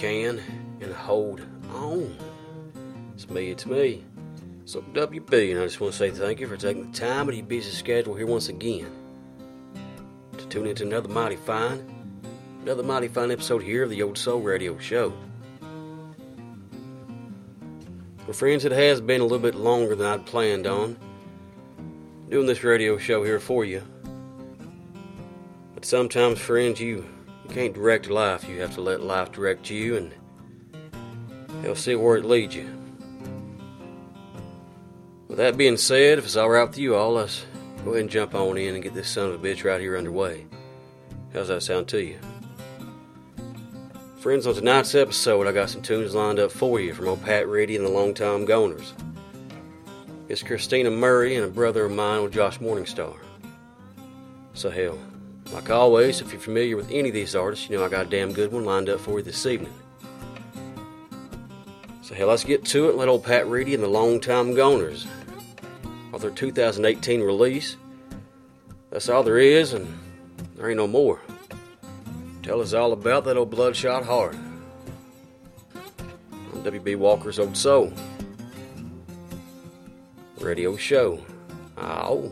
Can and hold on. It's me, it's me. So, WB, and I just want to say thank you for taking the time out of your busy schedule here once again to tune into another mighty fine, another mighty fine episode here of the Old Soul Radio Show. Well, friends, it has been a little bit longer than I'd planned on doing this radio show here for you. But sometimes, friends, you can't direct life. You have to let life direct you, and you'll see where it leads you. With that being said, if it's all right with you all, let's go ahead and jump on in and get this son of a bitch right here underway. How's that sound to you? Friends, on tonight's episode, I got some tunes lined up for you from old Pat Reedy and the Long Time Goners. It's Kristina Murray and a brother of mine, old Josh Morningstar. So, hell, like always, if you're familiar with any of these artists, you know I got a damn good one lined up for you this evening. So, hey, let's get to it. Let old Pat Reedy and the Long Time Goners, off their 2018 release. That's all there is, and there ain't no more. Tell us all about that old bloodshot heart. On WB Walker's Old Soul radio show. Ow.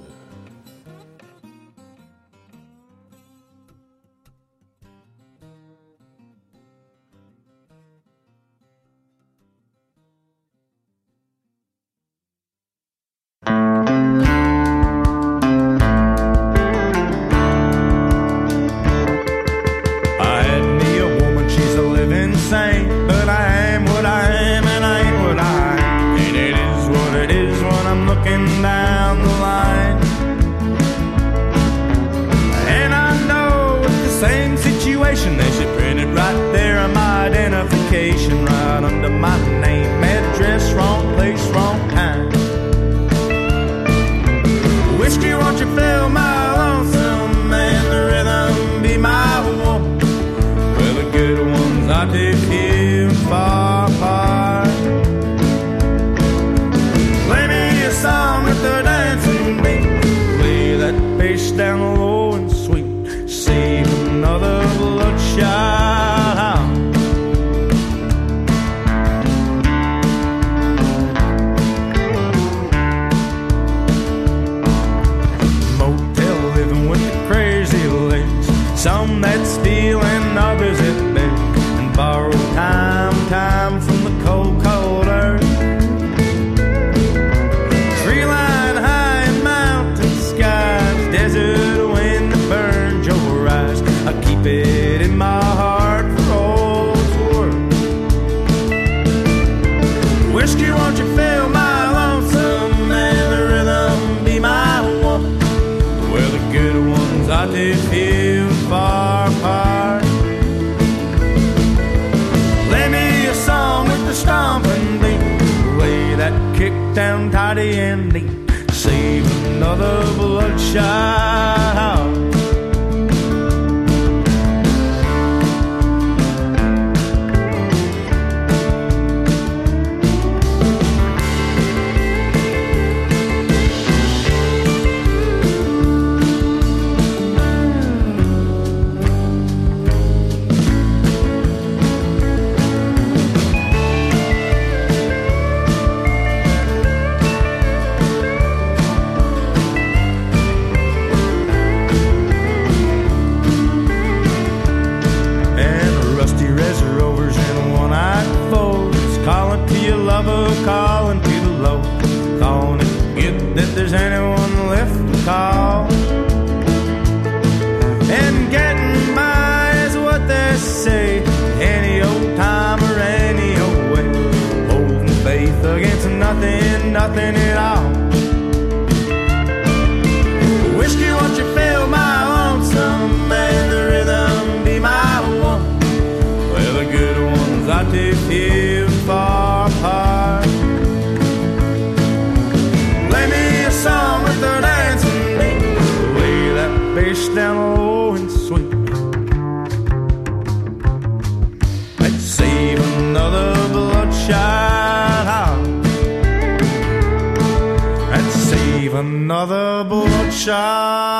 Another bloodshot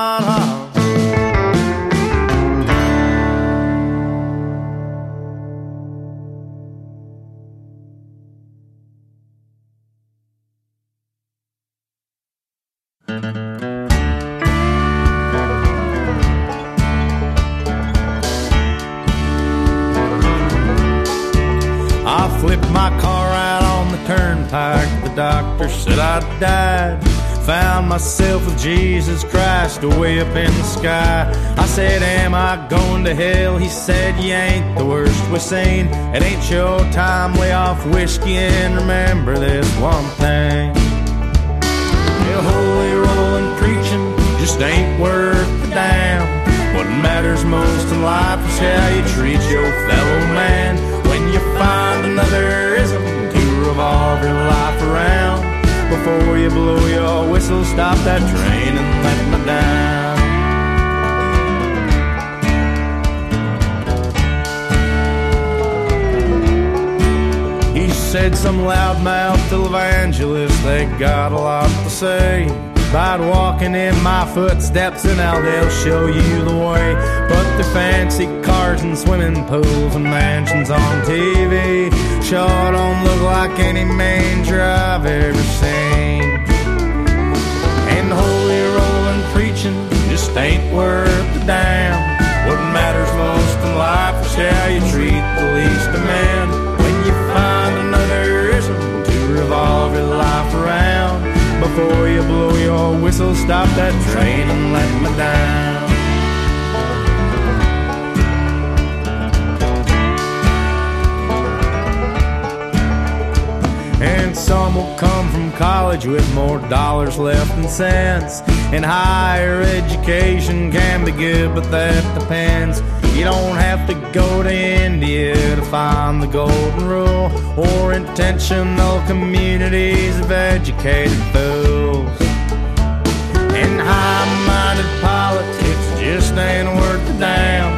Christ way up in the sky. I said, Am I going to hell? He said, You ain't the worst we've seen. It ain't your time. Lay off whiskey and remember this one thing. Yeah, holy rolling preaching just ain't worth the damn. What matters most in life is how you treat your fellow man. When you find another ism to revolve your life around. Before you blow your whistle, stop that train and let me down. He said some loudmouthed evangelist, they got a lot to say about walking in my footsteps and how they'll show you the way. But the fancy and swimming pools and mansions on TV sure don't look like any manger I've ever seen. And holy rolling preaching just ain't worth the damn. What matters most in life is how you treat the least of men. When you find another ism to revolve your life around. Before you blow your whistle, stop that train and let me down. Some will come from college with more dollars left than cents. And higher education can be good, but that depends. You don't have to go to India to find the golden rule or intentional communities of educated fools. And high minded politics just ain't worth the damn.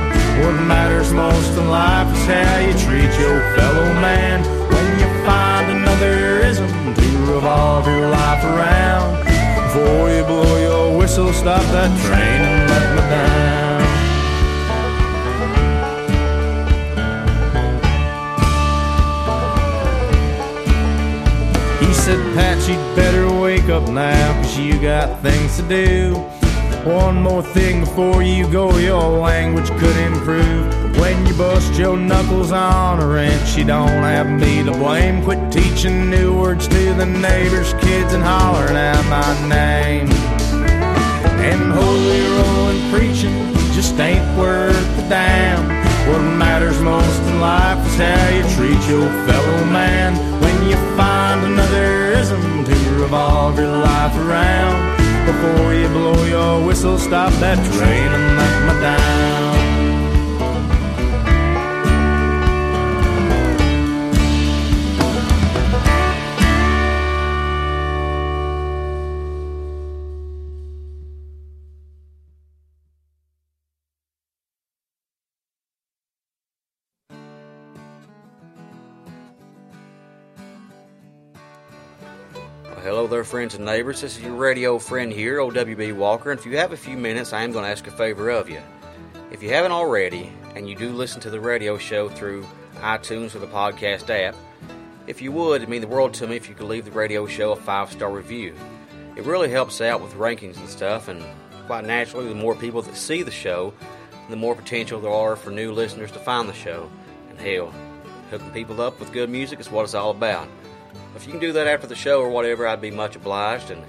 What matters most in life is how you treat your fellow man. Revolve your life around. Before you blow your whistle, stop that train and let me down. He said, Pat, you'd better wake up now, cause you got things to do. One more thing before you go, your language could improve. When you bust your knuckles on a wrench, you don't have me to blame. Quit teaching new words to the neighbors' kids and hollering out my name. And holy rolling preaching just ain't worth the damn. What matters most in life is how you treat your fellow man. When you find another ism to revolve your life around. Before you blow your whistle, stop that train and let me down. Hello friends and neighbors. This is your radio friend here, OWB Walker. And if you have a few minutes, I am going to ask a favor of you. If you haven't already, and you do listen to the radio show through iTunes or the podcast app, if you would, it'd mean the world to me if you could leave the radio show a five star review. It really helps out with rankings and stuff, and quite naturally, the more people that see the show, the more potential there are for new listeners to find the show. And hell, hooking people up with good music is what it's all about. If you can do that after the show or whatever, I'd be much obliged. And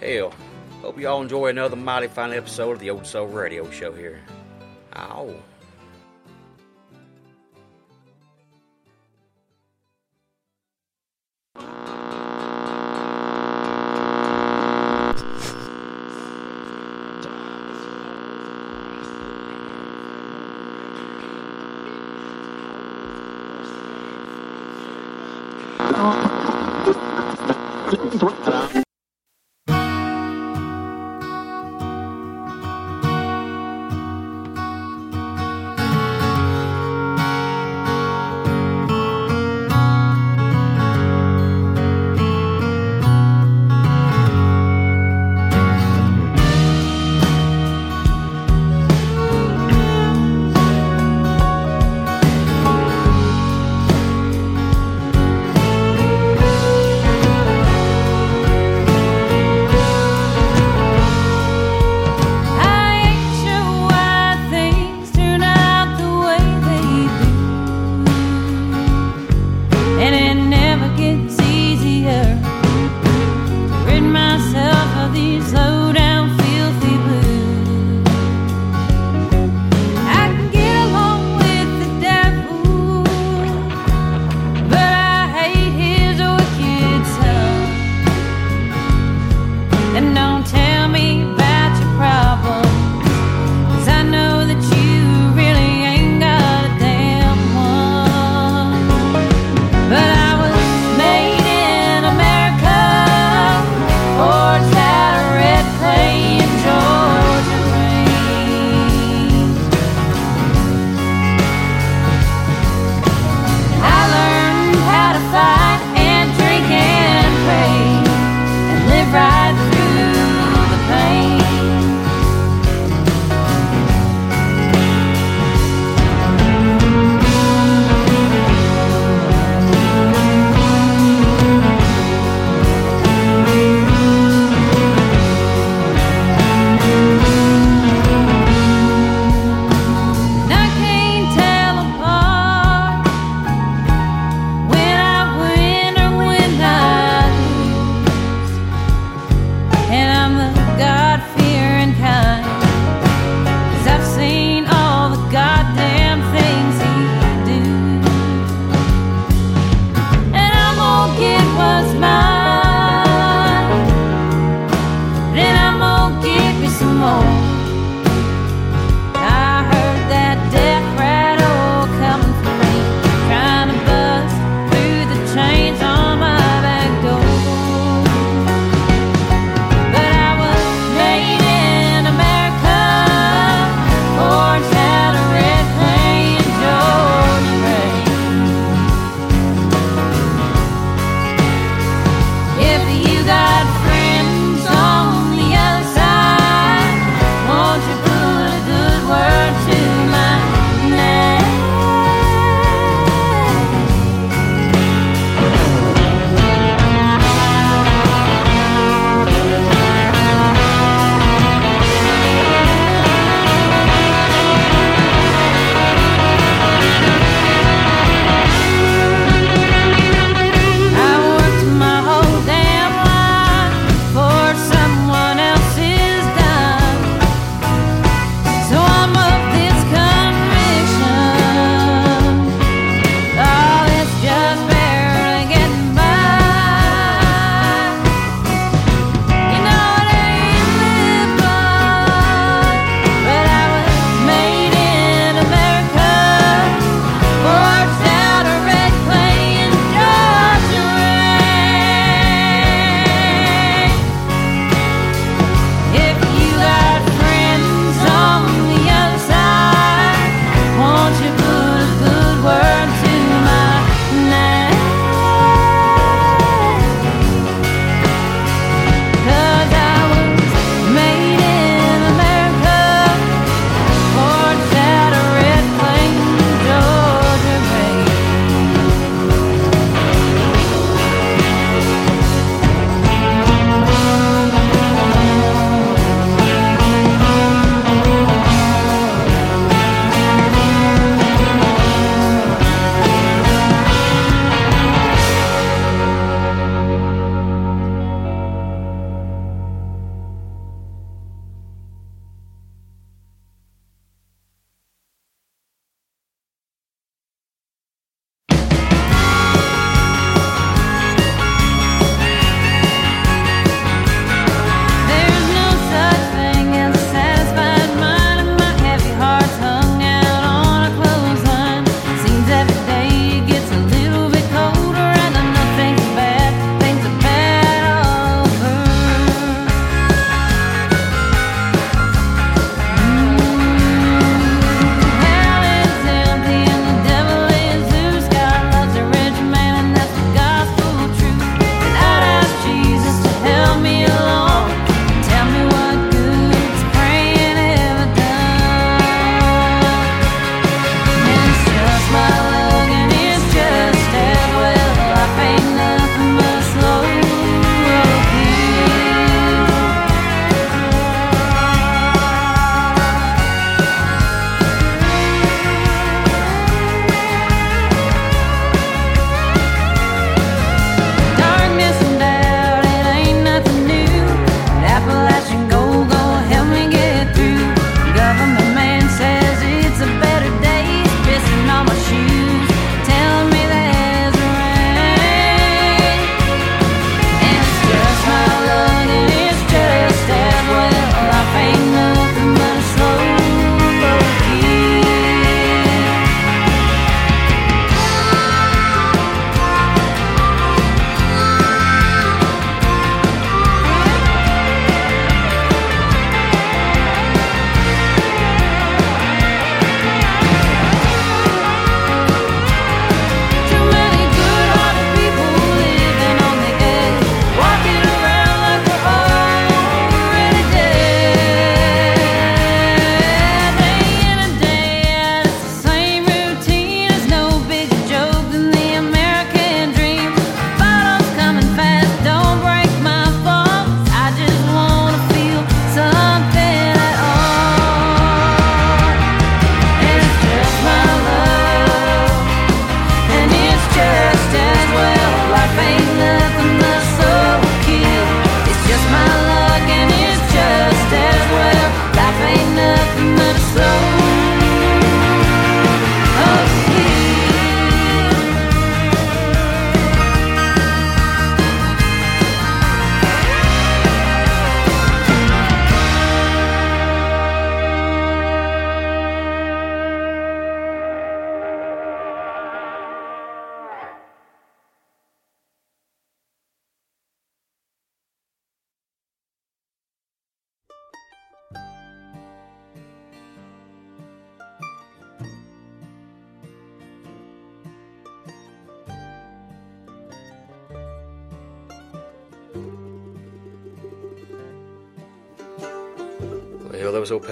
hell, hope you all enjoy another mighty fine episode of the Old Soul Radio Show here. Ow.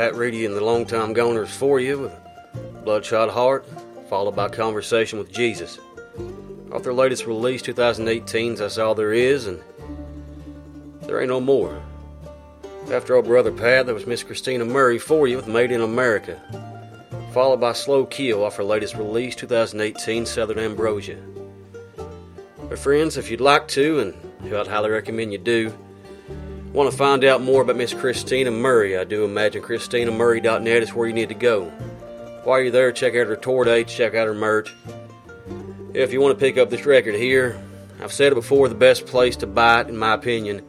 Pat Reedy and the Long Time Goners for you with Bloodshot Heart, followed by Conversation with Jesus. Off their latest release, 2018's That's All There Is, and There Ain't No More. After old brother Pat, there was Miss Kristina Murray for you with Made in America, followed by Slow Kill off her latest release, 2018 Southern Ambrosia. But friends, if you'd like to, and I'd highly recommend you do, Want to find out more about Miss Kristina Murray? I do imagine KristinaMurray.net is where you need to go. While you're there, check out her tour dates, check out her merch. If you want to pick up this record here, I've said it before, the best place to buy it, in my opinion,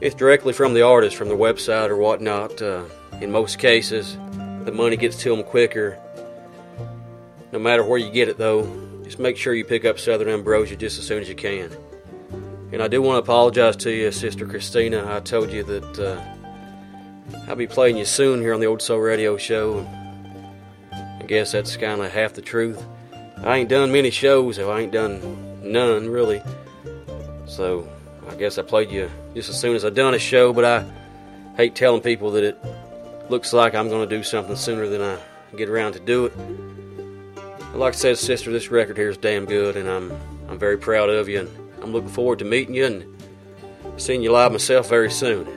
it's directly from the artist, from their website or whatnot. Uh, in most cases, the money gets to them quicker. No matter where you get it, though, just make sure you pick up Southern Ambrosia just as soon as you can. And I do want to apologize to you, Sister Kristina. I told you that uh, I'll be playing you soon here on the Old Soul Radio Show. I guess that's kind of half the truth. I ain't done many shows, so I ain't done none really. So I guess I played you just as soon as I done a show, but I hate telling people that it looks like I'm going to do something sooner than I get around to do it. But like I said, sister, this record here is damn good, and I'm I'm very proud of you. And I'm looking forward to meeting you and seeing you live myself very soon.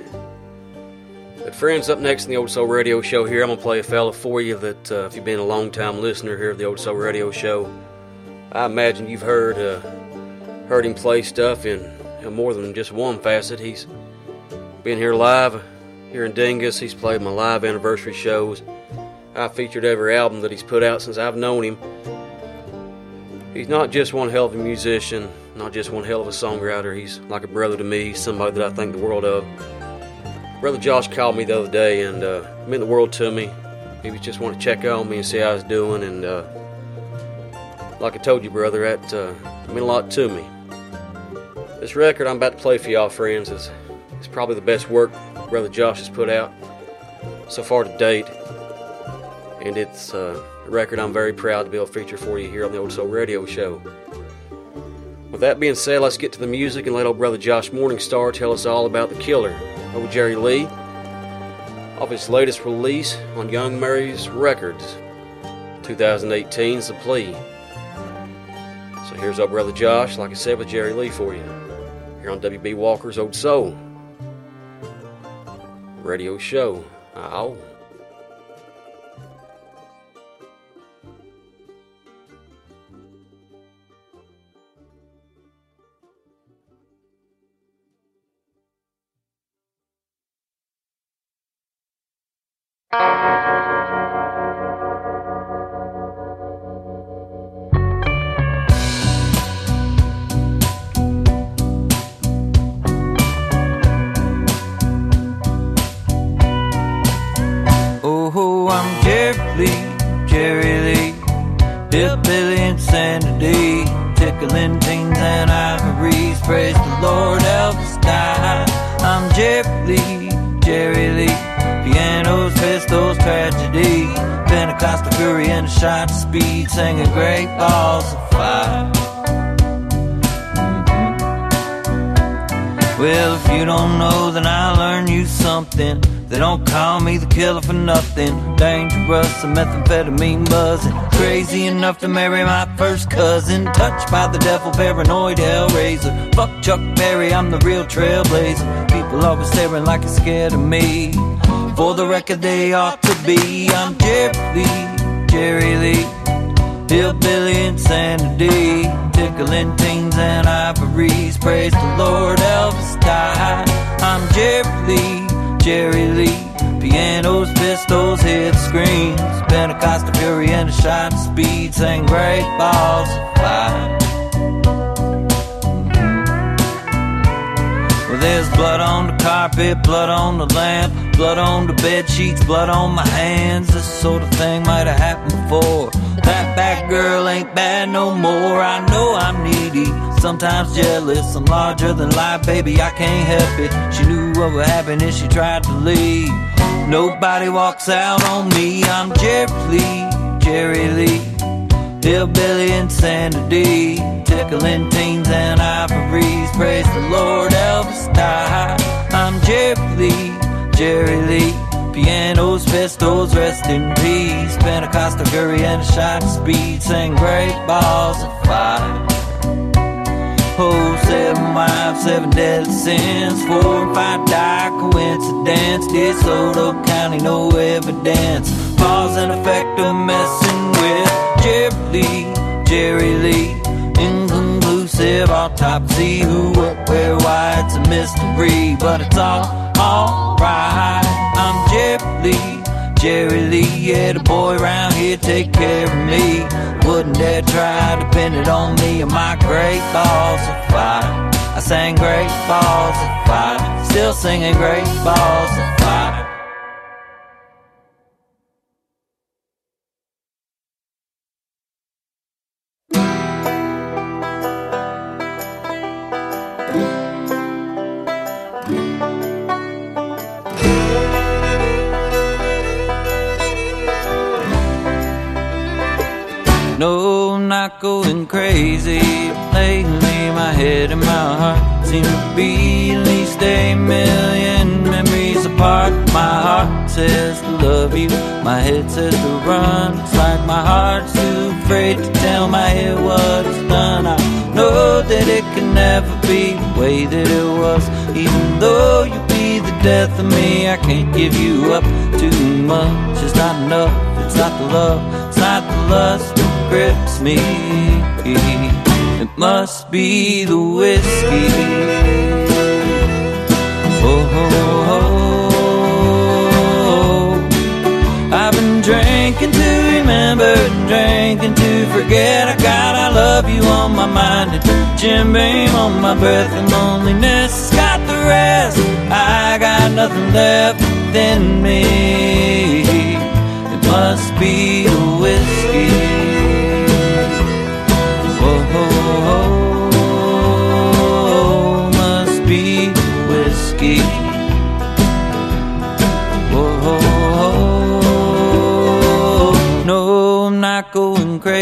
But friends, up next in the Old Soul Radio Show here, I'm gonna play a fella for you that uh, if you've been a long time listener here of the Old Soul Radio Show, I imagine you've heard uh, heard him play stuff in, in more than just one facet. He's been here live here in Dingess. He's played my live anniversary shows. I've featured every album that he's put out since I've known him. He's not just one hell of a musician, not just one hell of a songwriter. He's like a brother to me, somebody that I think the world of. Brother Josh called me the other day and uh, meant the world to me. He was just wanting to check on me and see how I was doing. And uh, like I told you, brother, that uh, meant a lot to me. This record I'm about to play for y'all, friends, is, is probably the best work Brother Josh has put out so far to date. And it's uh, record I'm very proud to be able to feature for you here on the Old Soul Radio Show. With that being said, let's get to the music and let old brother Josh Morningstar tell us all about the killer, old Jerry Lee, off his latest release on Young Mary's Records, 2018's The Plea. So here's old brother Josh, like I said, with Jerry Lee for you, here on WB Walker's Old Soul Radio Show. Ow. Dangerous, a methamphetamine buzzing. Crazy enough to marry my first cousin. Touched by the devil, paranoid hellraiser. Fuck Chuck Berry, I'm the real trailblazer. People always staring like they're scared of me. For the record, they ought to be. I'm Jerry Lee, Jerry Lee. Hillbilly insanity, tickling teens and ivories. Praise the Lord, Elvis died. I'm Jerry Lee, Jerry Lee. Pianos, pistols, hit screams. Pentecostal fury and a shot of speed. Sing great balls of fire. Well, there's blood on the carpet, blood on the lamp, blood on the bed sheets, blood on my hands. This sort of thing might have happened before. That bad girl ain't bad no more. I know I'm needy, sometimes jealous. I'm larger than life, baby. I can't help it. She knew what would happen if she tried to leave. Nobody walks out on me. I'm Jerry Lee, Jerry Lee. Hillbilly insanity, tickling teens and ivories. Praise the Lord, Elvis died. I'm Jerry Lee, Jerry Lee. pianos, festos, rest in peace. Pentecostal curry and a shot of speed, sang great balls of fire. Oh, seven wives, seven deadly sins, four and five die coincidence. DeSoto County, no evidence. Cause and effect of messing with Jerry Lee, Jerry Lee. Inconclusive autopsy, who, what, where, why, it's a mystery, but it's all, alright. I'm Jerry Lee. Jerry Lee, yeah, the boy around here take care of me. Wouldn't dare try depending on me and my great balls of fire. I sang great balls of fire, still singing great balls of fire. I'm not going crazy. Lately, my head and my heart seem to be at least a million memories apart. My heart says to love you, my head says to run. It's like my heart's too afraid to tell my head what it's done. I know that it can never be the way that it was. Even though you be the death of me, I can't give you up too much. It's not enough, it's not the love, it's not the lust grips me. It must be the whiskey. Oh, oh, oh. I've been drinking to remember drinking to forget. Oh, I got I love you on my mind and Jim Beam on my breath and loneliness got the rest. I got nothing left within me. It must be the whiskey.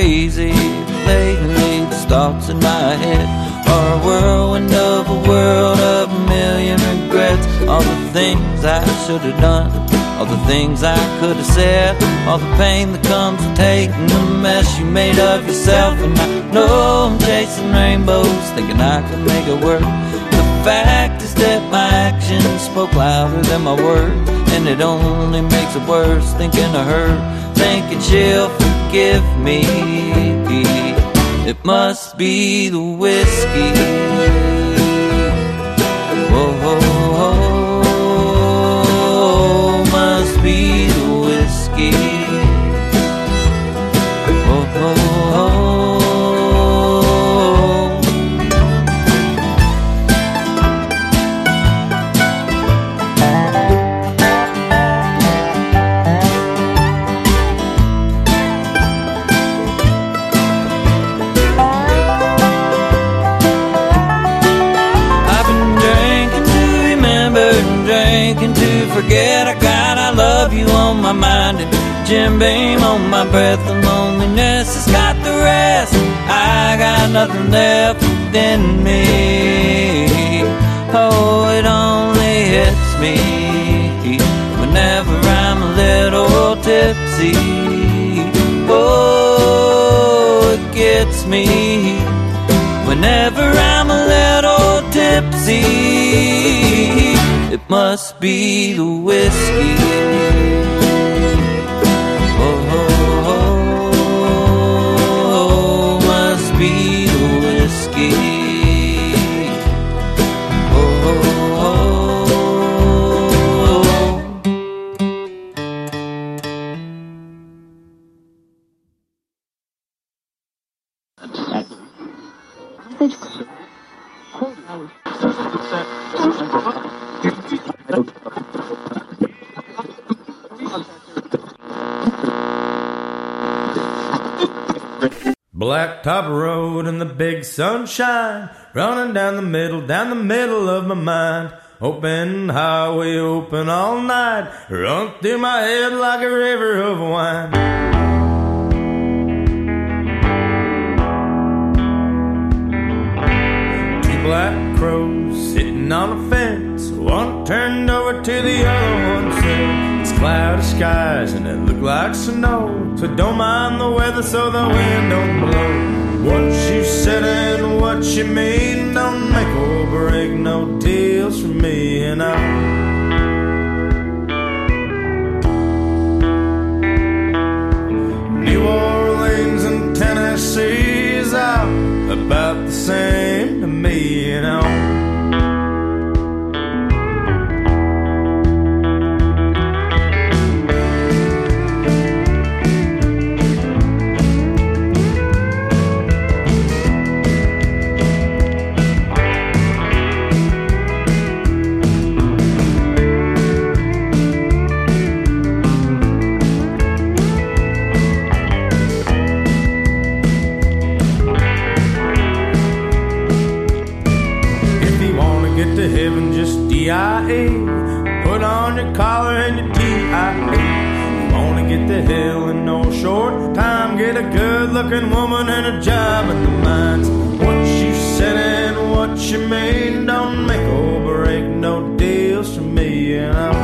Crazy. Lately, the thoughts in my head are a whirlwind of a world of a million regrets. All the things I should have done, all the things I could have said, all the pain that comes with taking the mess you made of yourself. And I know I'm chasing rainbows, thinking I can make it work. The fact is that my actions spoke louder than my words, and it only makes it worse thinking of her, thinking she'll forgive me. It must be the whiskey. sunshine running down the middle, down the middle of my mind. Open highway, open all night, run through my head like a river of wine. Two black crows sitting on a fence. One turned over to the other one said, It's cloudy skies and it look like snow. So don't mind the weather so the wind don't blow. What you said and what you mean don't make or break no deals for me and I. New Orleans and Tennessee's are about the same to me, And I. short time, get a good looking woman and a job in the mines. What you said and what you made don't make or break no deals for me, and I'm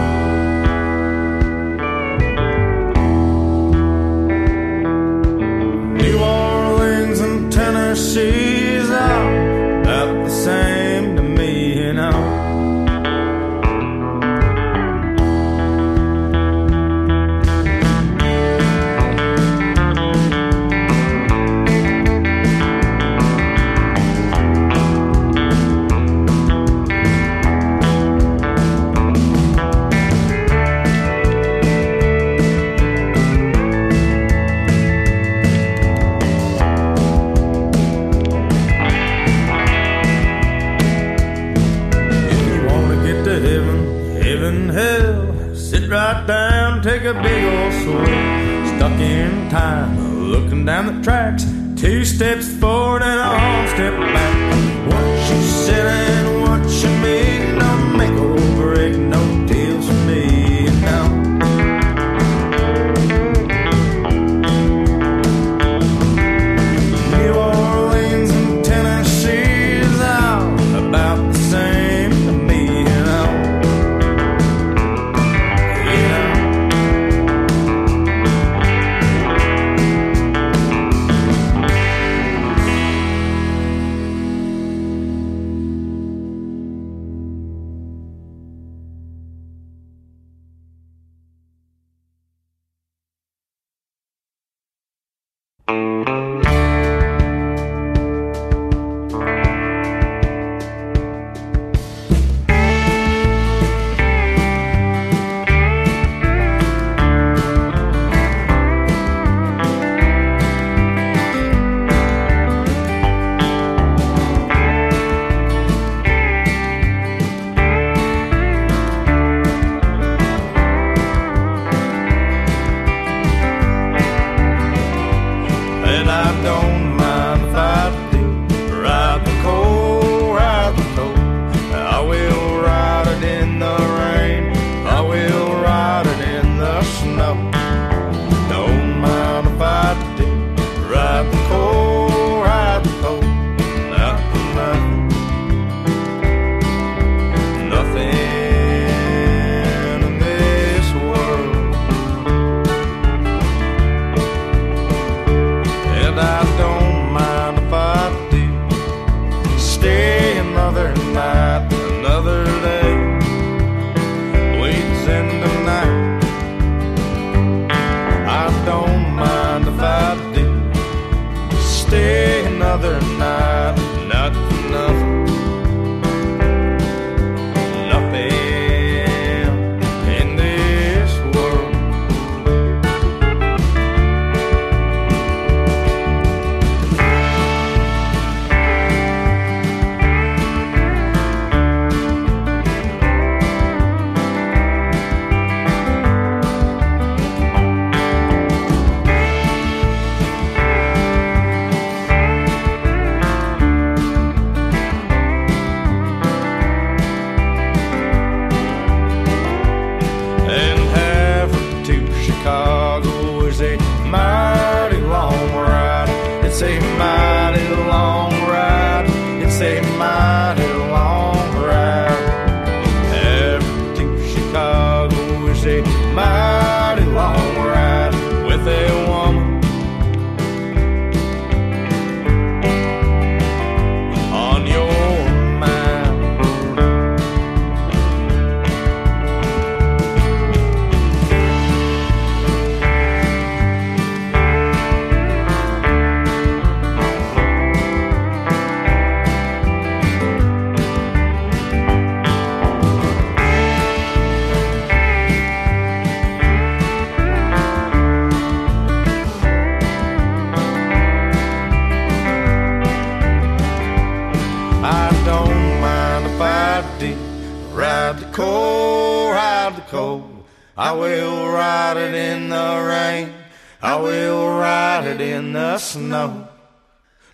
coal. I will ride it in the rain. I will ride it in the snow.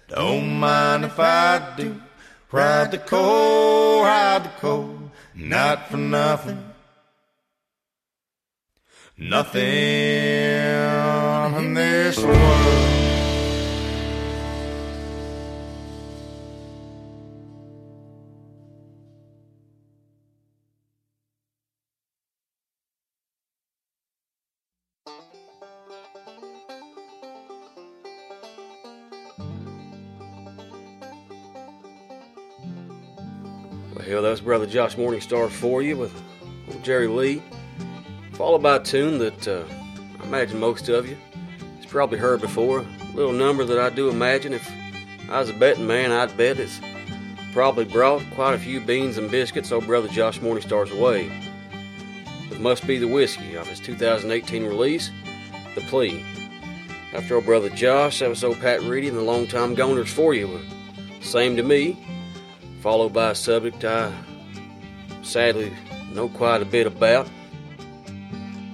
Don't mind if I do. Ride the cold, ride the cold. Not for nothing. Nothing in this world. Well, hell, that was Brother Josh Morningstar for you with old Jerry Lee. Followed by a tune that uh, I imagine most of you has probably heard before. A little number that I do imagine if I was a betting man, I'd bet it's probably brought quite a few beans and biscuits old Brother Josh Morningstar's way. It must be the whiskey of his 2018 release, The Plea. After old Brother Josh, that was old Pat Reedy and the Longtime Goners for you. Same to me, followed by a subject I sadly know quite a bit about.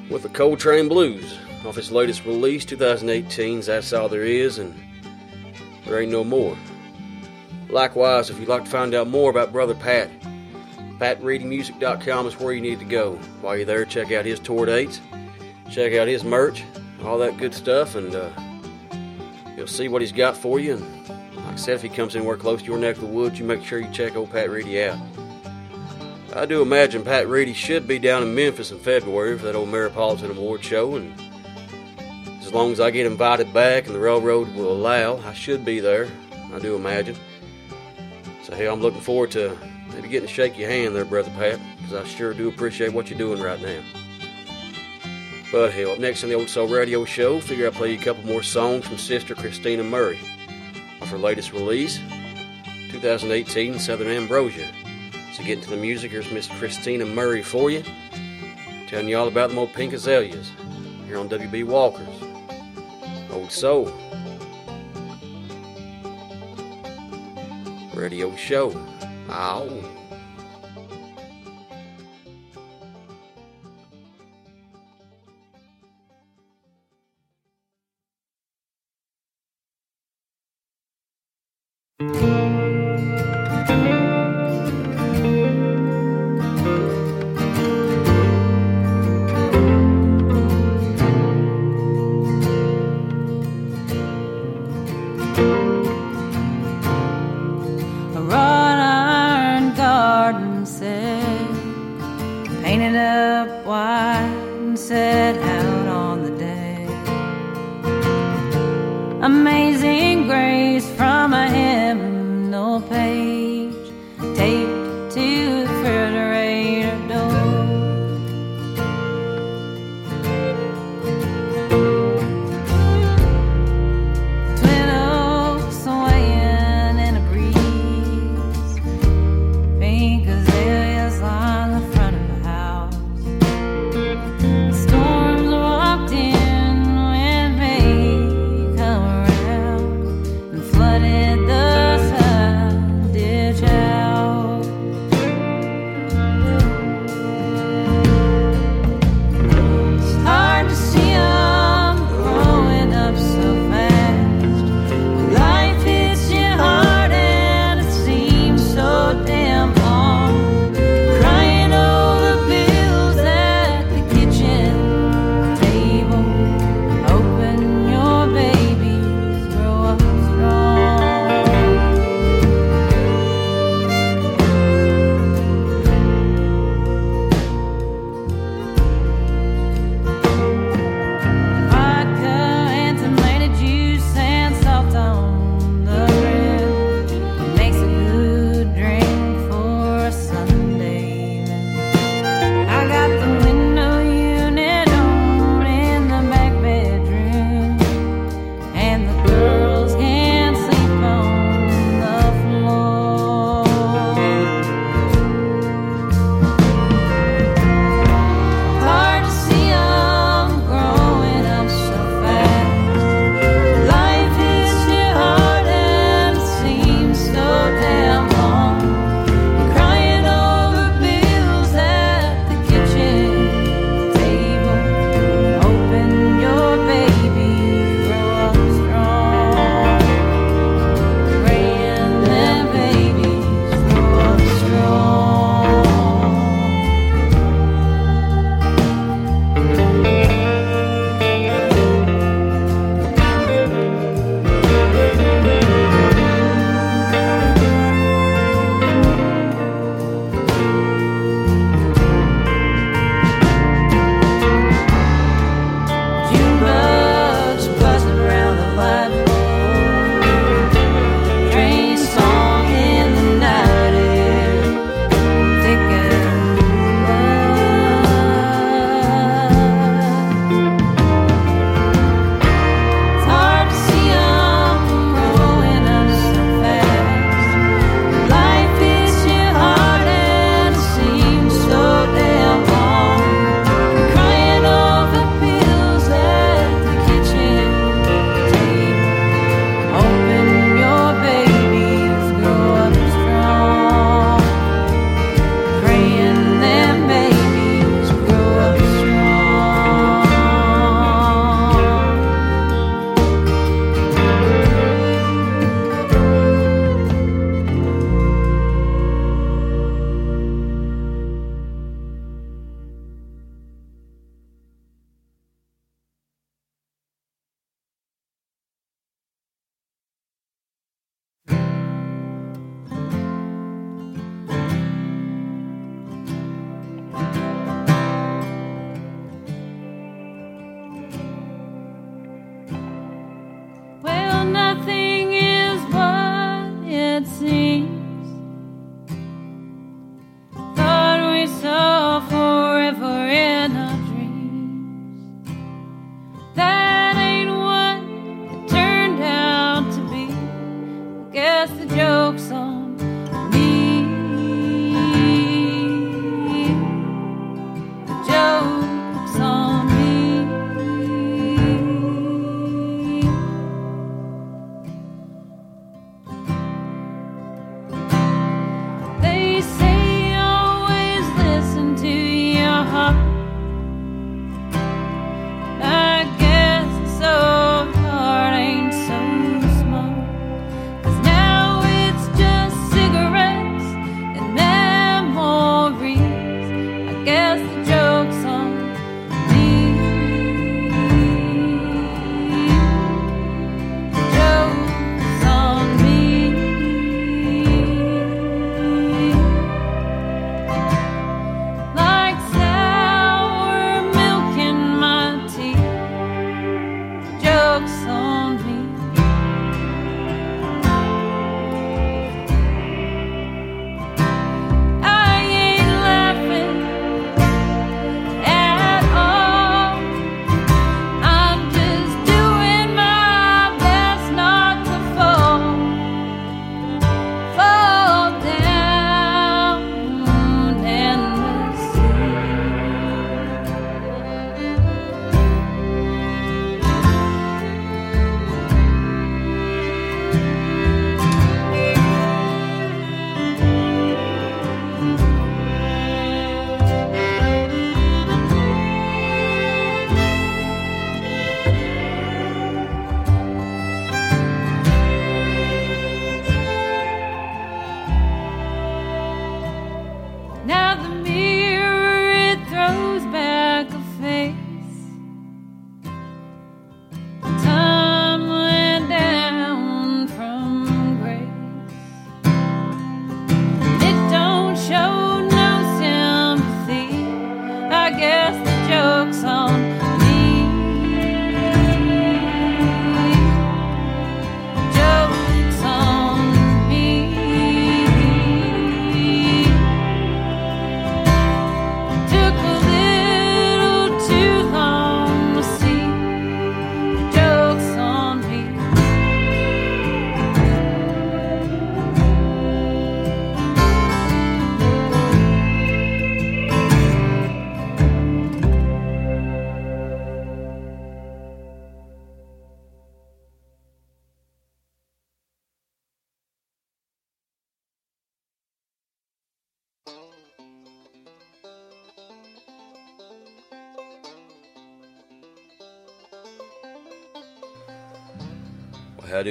With the Coal Train Blues, off his latest release, 2018's That's All There Is, and There Ain't No More. Likewise, if you'd like to find out more about Brother Pat, PatReedyMusic.com is where you need to go. While you're there, check out his tour dates, check out his merch, all that good stuff, and uh, you'll see what he's got for you. And like I said, if he comes anywhere close to your neck of the woods, you make sure you check old Pat Reedy out. I do imagine Pat Reedy should be down in Memphis in February for that old Ameripolitan Award show, and as long as I get invited back and the railroad will allow, I should be there. I do imagine. So, hey, I'm looking forward to maybe getting to shake your hand there, Brother Pat, because I sure do appreciate what you're doing right now. But hell, up next on the Old Soul Radio Show, figure I'll play you a couple more songs from Sister Kristina Murray her latest release, 2018 Southern Ambrosia. So getting to the music, here's Miss Kristina Murray for you, telling you all about the old pink azaleas here on WB Walker's Old Soul Radio Show. Ow.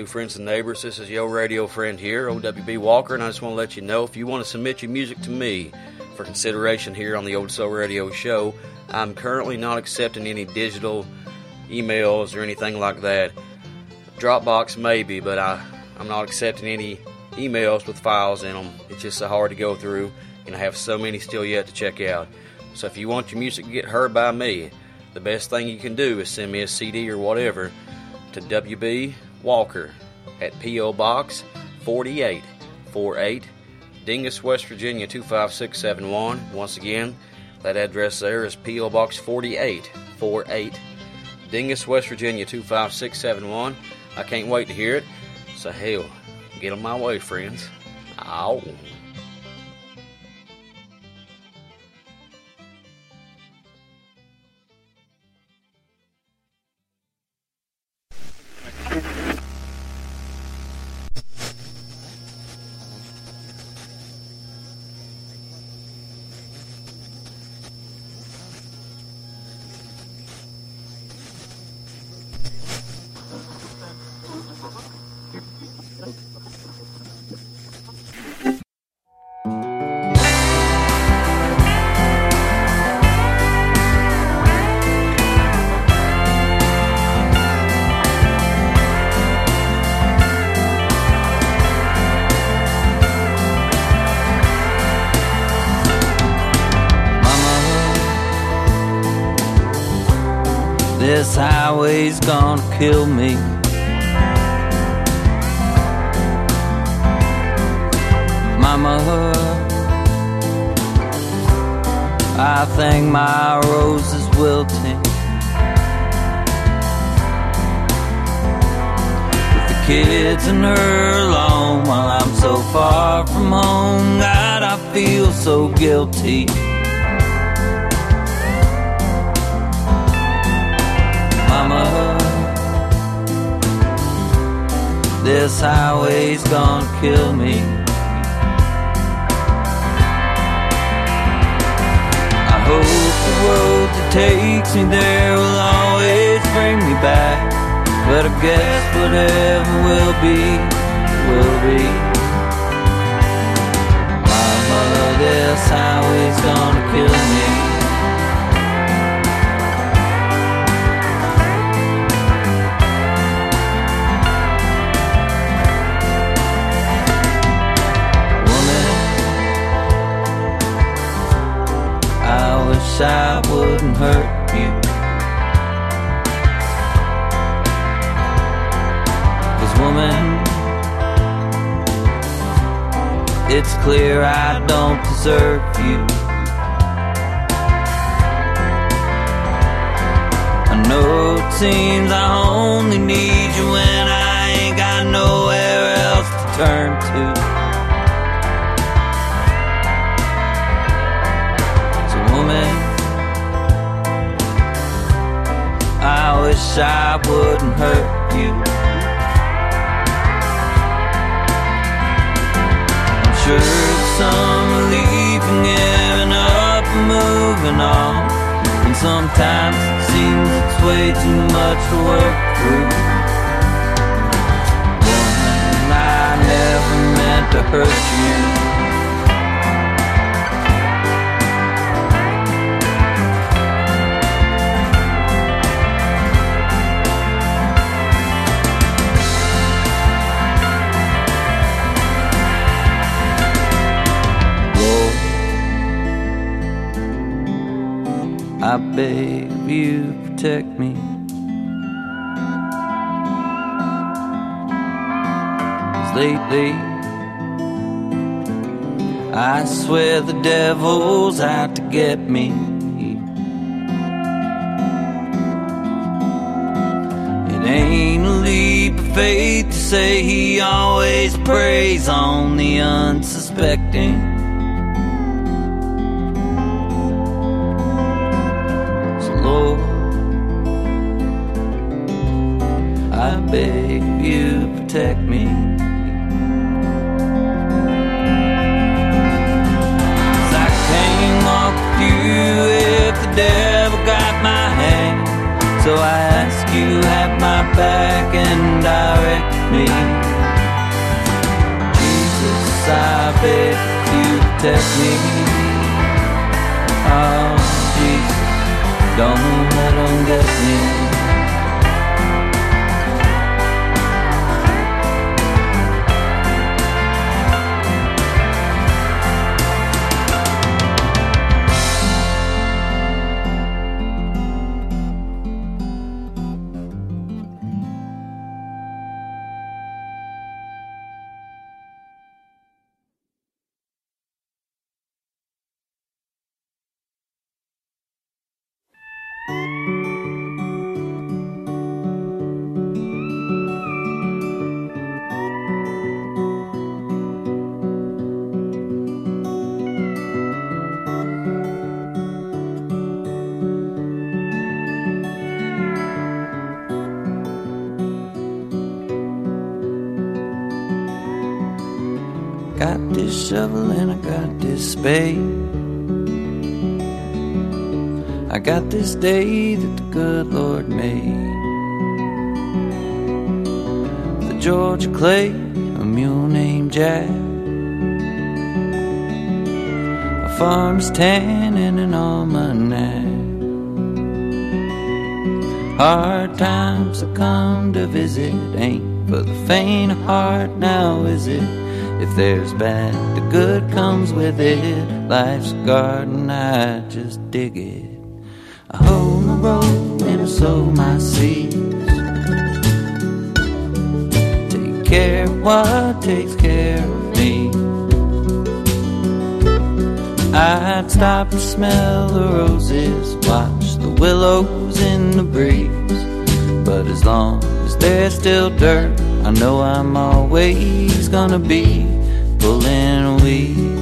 Do, friends and neighbors? This is your radio friend here, OWB Walker, and I just want to let you know if you want to submit your music to me for consideration here on the Old Soul Radio Show, I'm currently not accepting any digital emails or anything like that. Dropbox maybe, but I, I'm not accepting any emails with files in them. It's just so hard to go through, and I have so many still yet to check out. So if you want your music to get heard by me, the best thing you can do is send me a CD or whatever to WB Walker at P.O. Box 4848, Dingess, West Virginia 25671. Once again, that address there is P.O. Box 4848, Dingess, West Virginia 25671. I can't wait to hear it. So, hell, get on my way, friends. Ow. Highway's gonna kill me. Mama, I think my rose is wilting. With the kids and her alone while I'm so far from home, God, I feel so guilty. This highway's gonna kill me. I hope the road that takes me there will always bring me back. But I guess whatever will be, will be. Mama, this highway's gonna kill me. I wouldn't hurt you. Cause woman, it's clear I don't deserve you. I know it seems I only need you when I ain't got nowhere else to turn to. I wish I wouldn't hurt you. I'm sure some relief in giving up and moving on. And sometimes it seems it's way too much to work through. Woman, I never meant to hurt you. Of you, protect me. Cause lately, I swear the devil's out to get me. It ain't a leap of faith to say he always preys on the unsuspecting. me. Jesus, I beg you, test me. Oh, Jesus, don't, don't get me. This day that the good Lord made. The Georgia clay, a mule named Jack. A farmer's tan and an almanac. Hard times have come to visit, ain't for the faint of heart now, is it? If there's bad, the good comes with it. Life's a garden, I just dig it. Row and sow my seeds. Take care of what takes care of me. I'd stop to smell the roses, watch the willows in the breeze. But as long as there's still dirt, I know I'm always gonna be pulling weeds.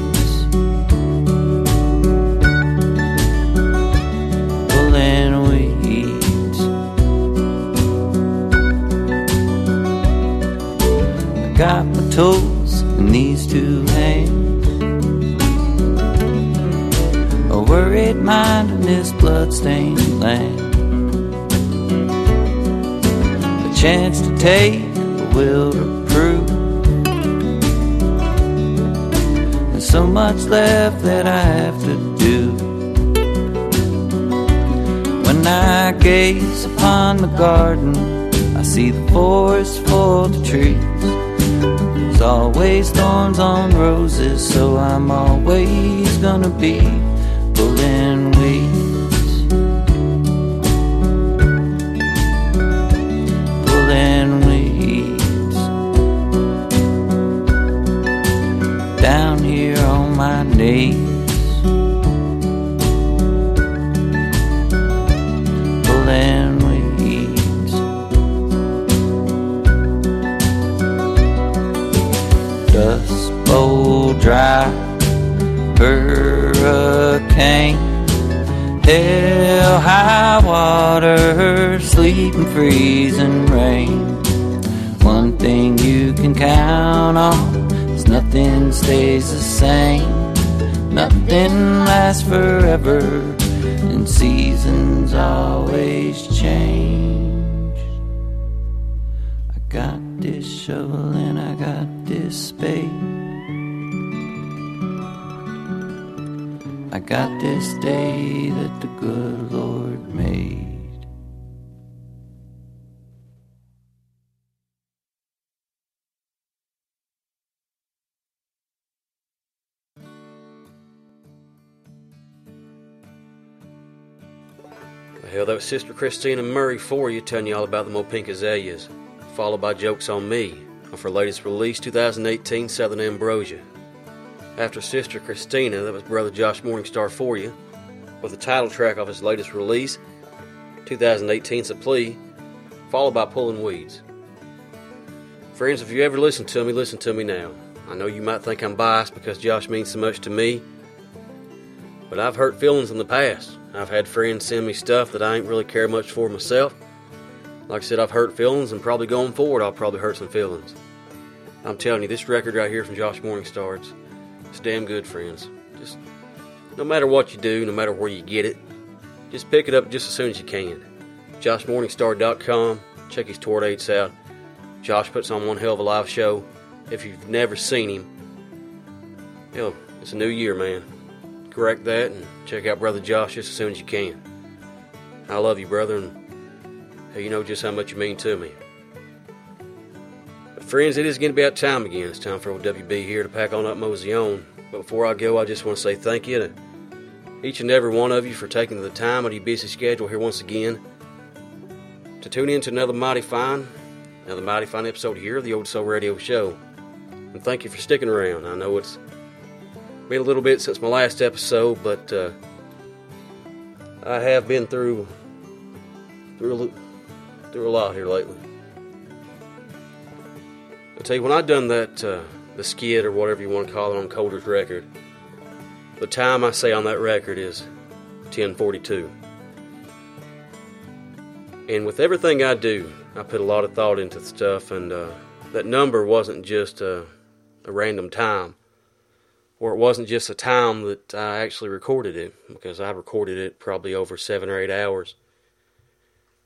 Got my tools in these two hands. A worried mind in this bloodstained land. A chance to take, a will to prove. There's so much left that I have to do. When I gaze upon the garden, I see the forest full of trees. Always thorns on roses, so I'm always gonna be sleet and rain. One thing you can count on is nothing stays the same. Nothing lasts forever, and seasons always change. I got this shovel and I got this spade. I got this day that the good Lord made. Sister Kristina Murray for you, telling you all about the Mo Pink Azaleas, followed by Jokes on Me, off her latest release, 2018 Southern Ambrosia. After Sister Kristina, that was Brother Josh Morningstar for you, with the title track of his latest release, 2018 Plea, followed by Pulling Weeds. Friends, if you ever listen to me, listen to me now. I know you might think I'm biased because Josh means so much to me, but I've hurt feelings in the past. I've had friends send me stuff that I ain't really care much for myself. Like I said, I've hurt feelings, and probably going forward, I'll probably hurt some feelings. I'm telling you, this record right here from Josh Morningstar, it's, it's damn good, friends. Just no matter what you do, no matter where you get it, just pick it up just as soon as you can. JoshMorningstar.com. Check his tour dates out. Josh puts on one hell of a live show. If you've never seen him, hell, it's a new year, man. Correct that and check out Brother Josh just as soon as you can. I love you, brother, and you know just how much you mean to me. But friends, it is getting about time again. It's time for old WB here to pack on up Mosey on. But before I go, I just want to say thank you to each and every one of you for taking the time out of your busy schedule here once again to tune in to another mighty fine, another mighty fine episode here of the Old Soul Radio Show. And thank you for sticking around. I know it's been a little bit since my last episode, but uh, I have been through through a, through a lot here lately. I'll tell you, when I done that uh, the skid or whatever you want to call it on Colder's record, the time I say on that record is 1042. And with everything I do, I put a lot of thought into stuff, and uh, that number wasn't just a, a random time, or it wasn't just the time that I actually recorded it, because I recorded it probably over seven or eight hours.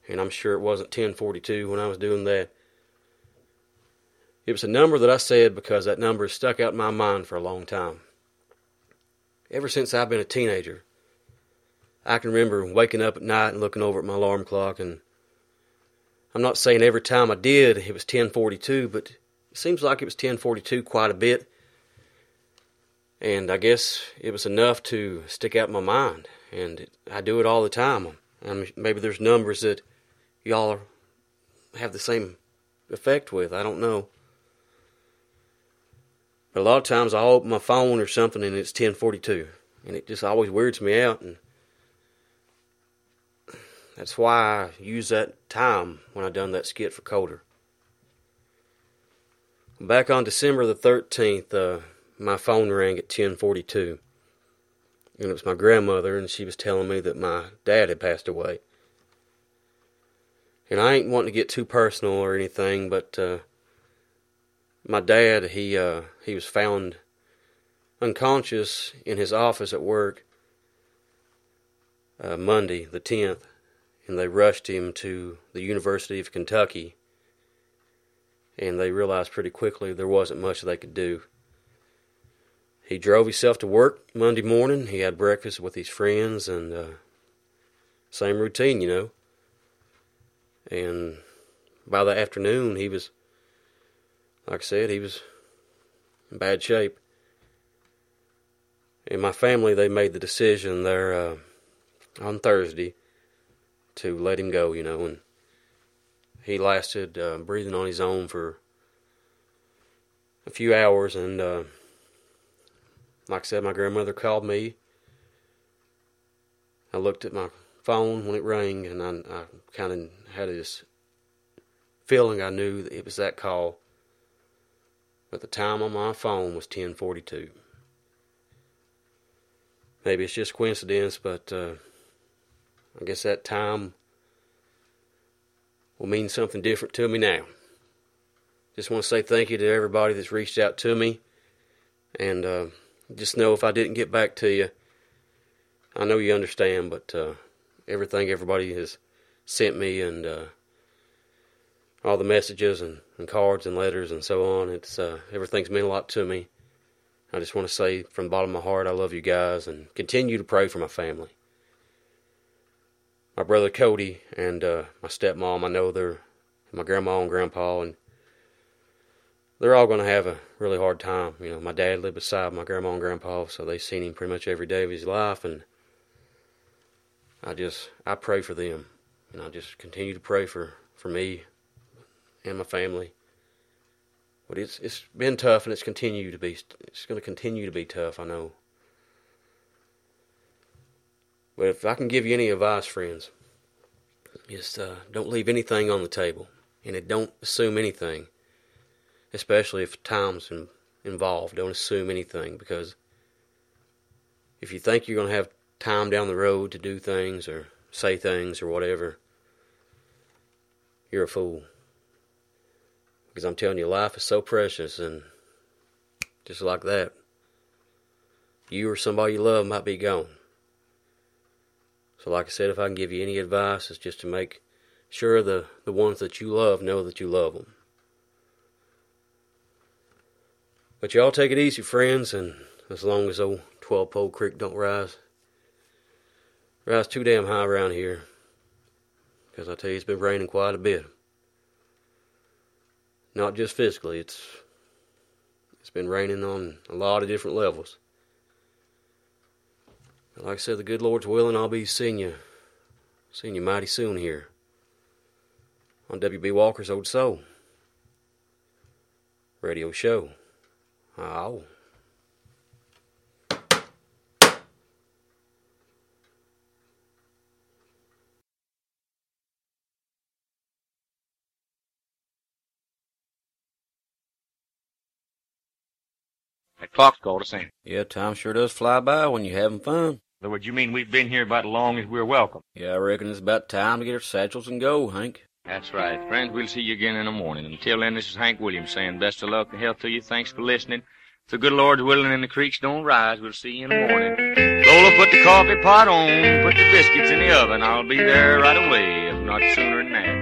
And I'm sure it wasn't 1042 when I was doing that. It was a number that I said because that number stuck out in my mind for a long time. Ever since I've been a teenager, I can remember waking up at night and looking over at my alarm clock and I'm not saying every time I did it was 1042, but it seems like it was 1042 quite a bit. And I guess it was enough to stick out in my mind. And it, I do it all the time. I mean, maybe there's numbers that y'all have the same effect with. I don't know. But a lot of times I'll open my phone or something and it's 1042. And it just always weirds me out. And that's why I use that time when I done that skit for Colder. Back on December the 13th, uh, my phone rang at 1042. And it was my grandmother, and she was telling me that my dad had passed away. And I ain't wanting to get too personal or anything, but uh, my dad, he uh, he was found unconscious in his office at work uh, Monday, the 10th, and they rushed him to the University of Kentucky. And they realized pretty quickly there wasn't much they could do. He drove himself to work Monday morning. He had breakfast with his friends and uh, same routine, you know. And by the afternoon, he was, like I said, he was in bad shape. And my family, they made the decision there uh, on Thursday to let him go, you know, and he lasted uh, breathing on his own for a few hours, and uh, like I said, my grandmother called me. I looked at my phone when it rang, and I, I kind of had this feeling I knew that it was that call. But the time on my phone was 10:42. Maybe it's just coincidence, but. Uh, I guess that time will mean something different to me now. Just want to say thank you to everybody that's reached out to me. And uh, just know if I didn't get back to you, I know you understand, but uh, everything everybody has sent me and uh, all the messages and, and, cards and letters and so on, it's uh, everything's meant a lot to me. I just want to say from the bottom of my heart, I love you guys and continue to pray for my family my brother Cody and uh, my stepmom. I know they're my grandma and grandpa, and they're all going to have a really hard time. You know, my dad lived beside my grandma and grandpa, so they've seen him pretty much every day of his life, and I just I pray for them, and I just continue to pray for for me and my family. But it's it's been tough, and it's continued to be. It's going to continue to be tough. I know. But if I can give you any advice, friends, just uh, don't leave anything on the table, and don't assume anything, especially if time's in, involved. Don't assume anything because if you think you're going to have time down the road to do things or say things or whatever, you're a fool. Because I'm telling you, life is so precious, and just like that, you or somebody you love might be gone. So, like I said, if I can give you any advice, it's just to make sure the, the ones that you love know that you love them. But y'all take it easy, friends, and as long as old 12 Pole Creek don't rise. Rise too damn high around here. Because I tell you, it's been raining quite a bit. Not just physically, it's it's been raining on a lot of different levels. Like I said, the good Lord's willing, I'll be seeing you, seeing you mighty soon here on WB Walker's Old Soul radio show. Ow. That clock's called us in. Yeah, time sure does fly by when you're having fun. In other words, you mean we've been here about as long as we're welcome? Yeah, I reckon it's about time to get our satchels and go, Hank. That's right. Friends, we'll see you again in the morning. Until then, this is Hank Williams saying best of luck and health to you. Thanks for listening. If the good Lord's willing and the creeks don't rise, we'll see you in the morning. Lola, put the coffee pot on, put the biscuits in the oven. I'll be there right away, if not sooner than that.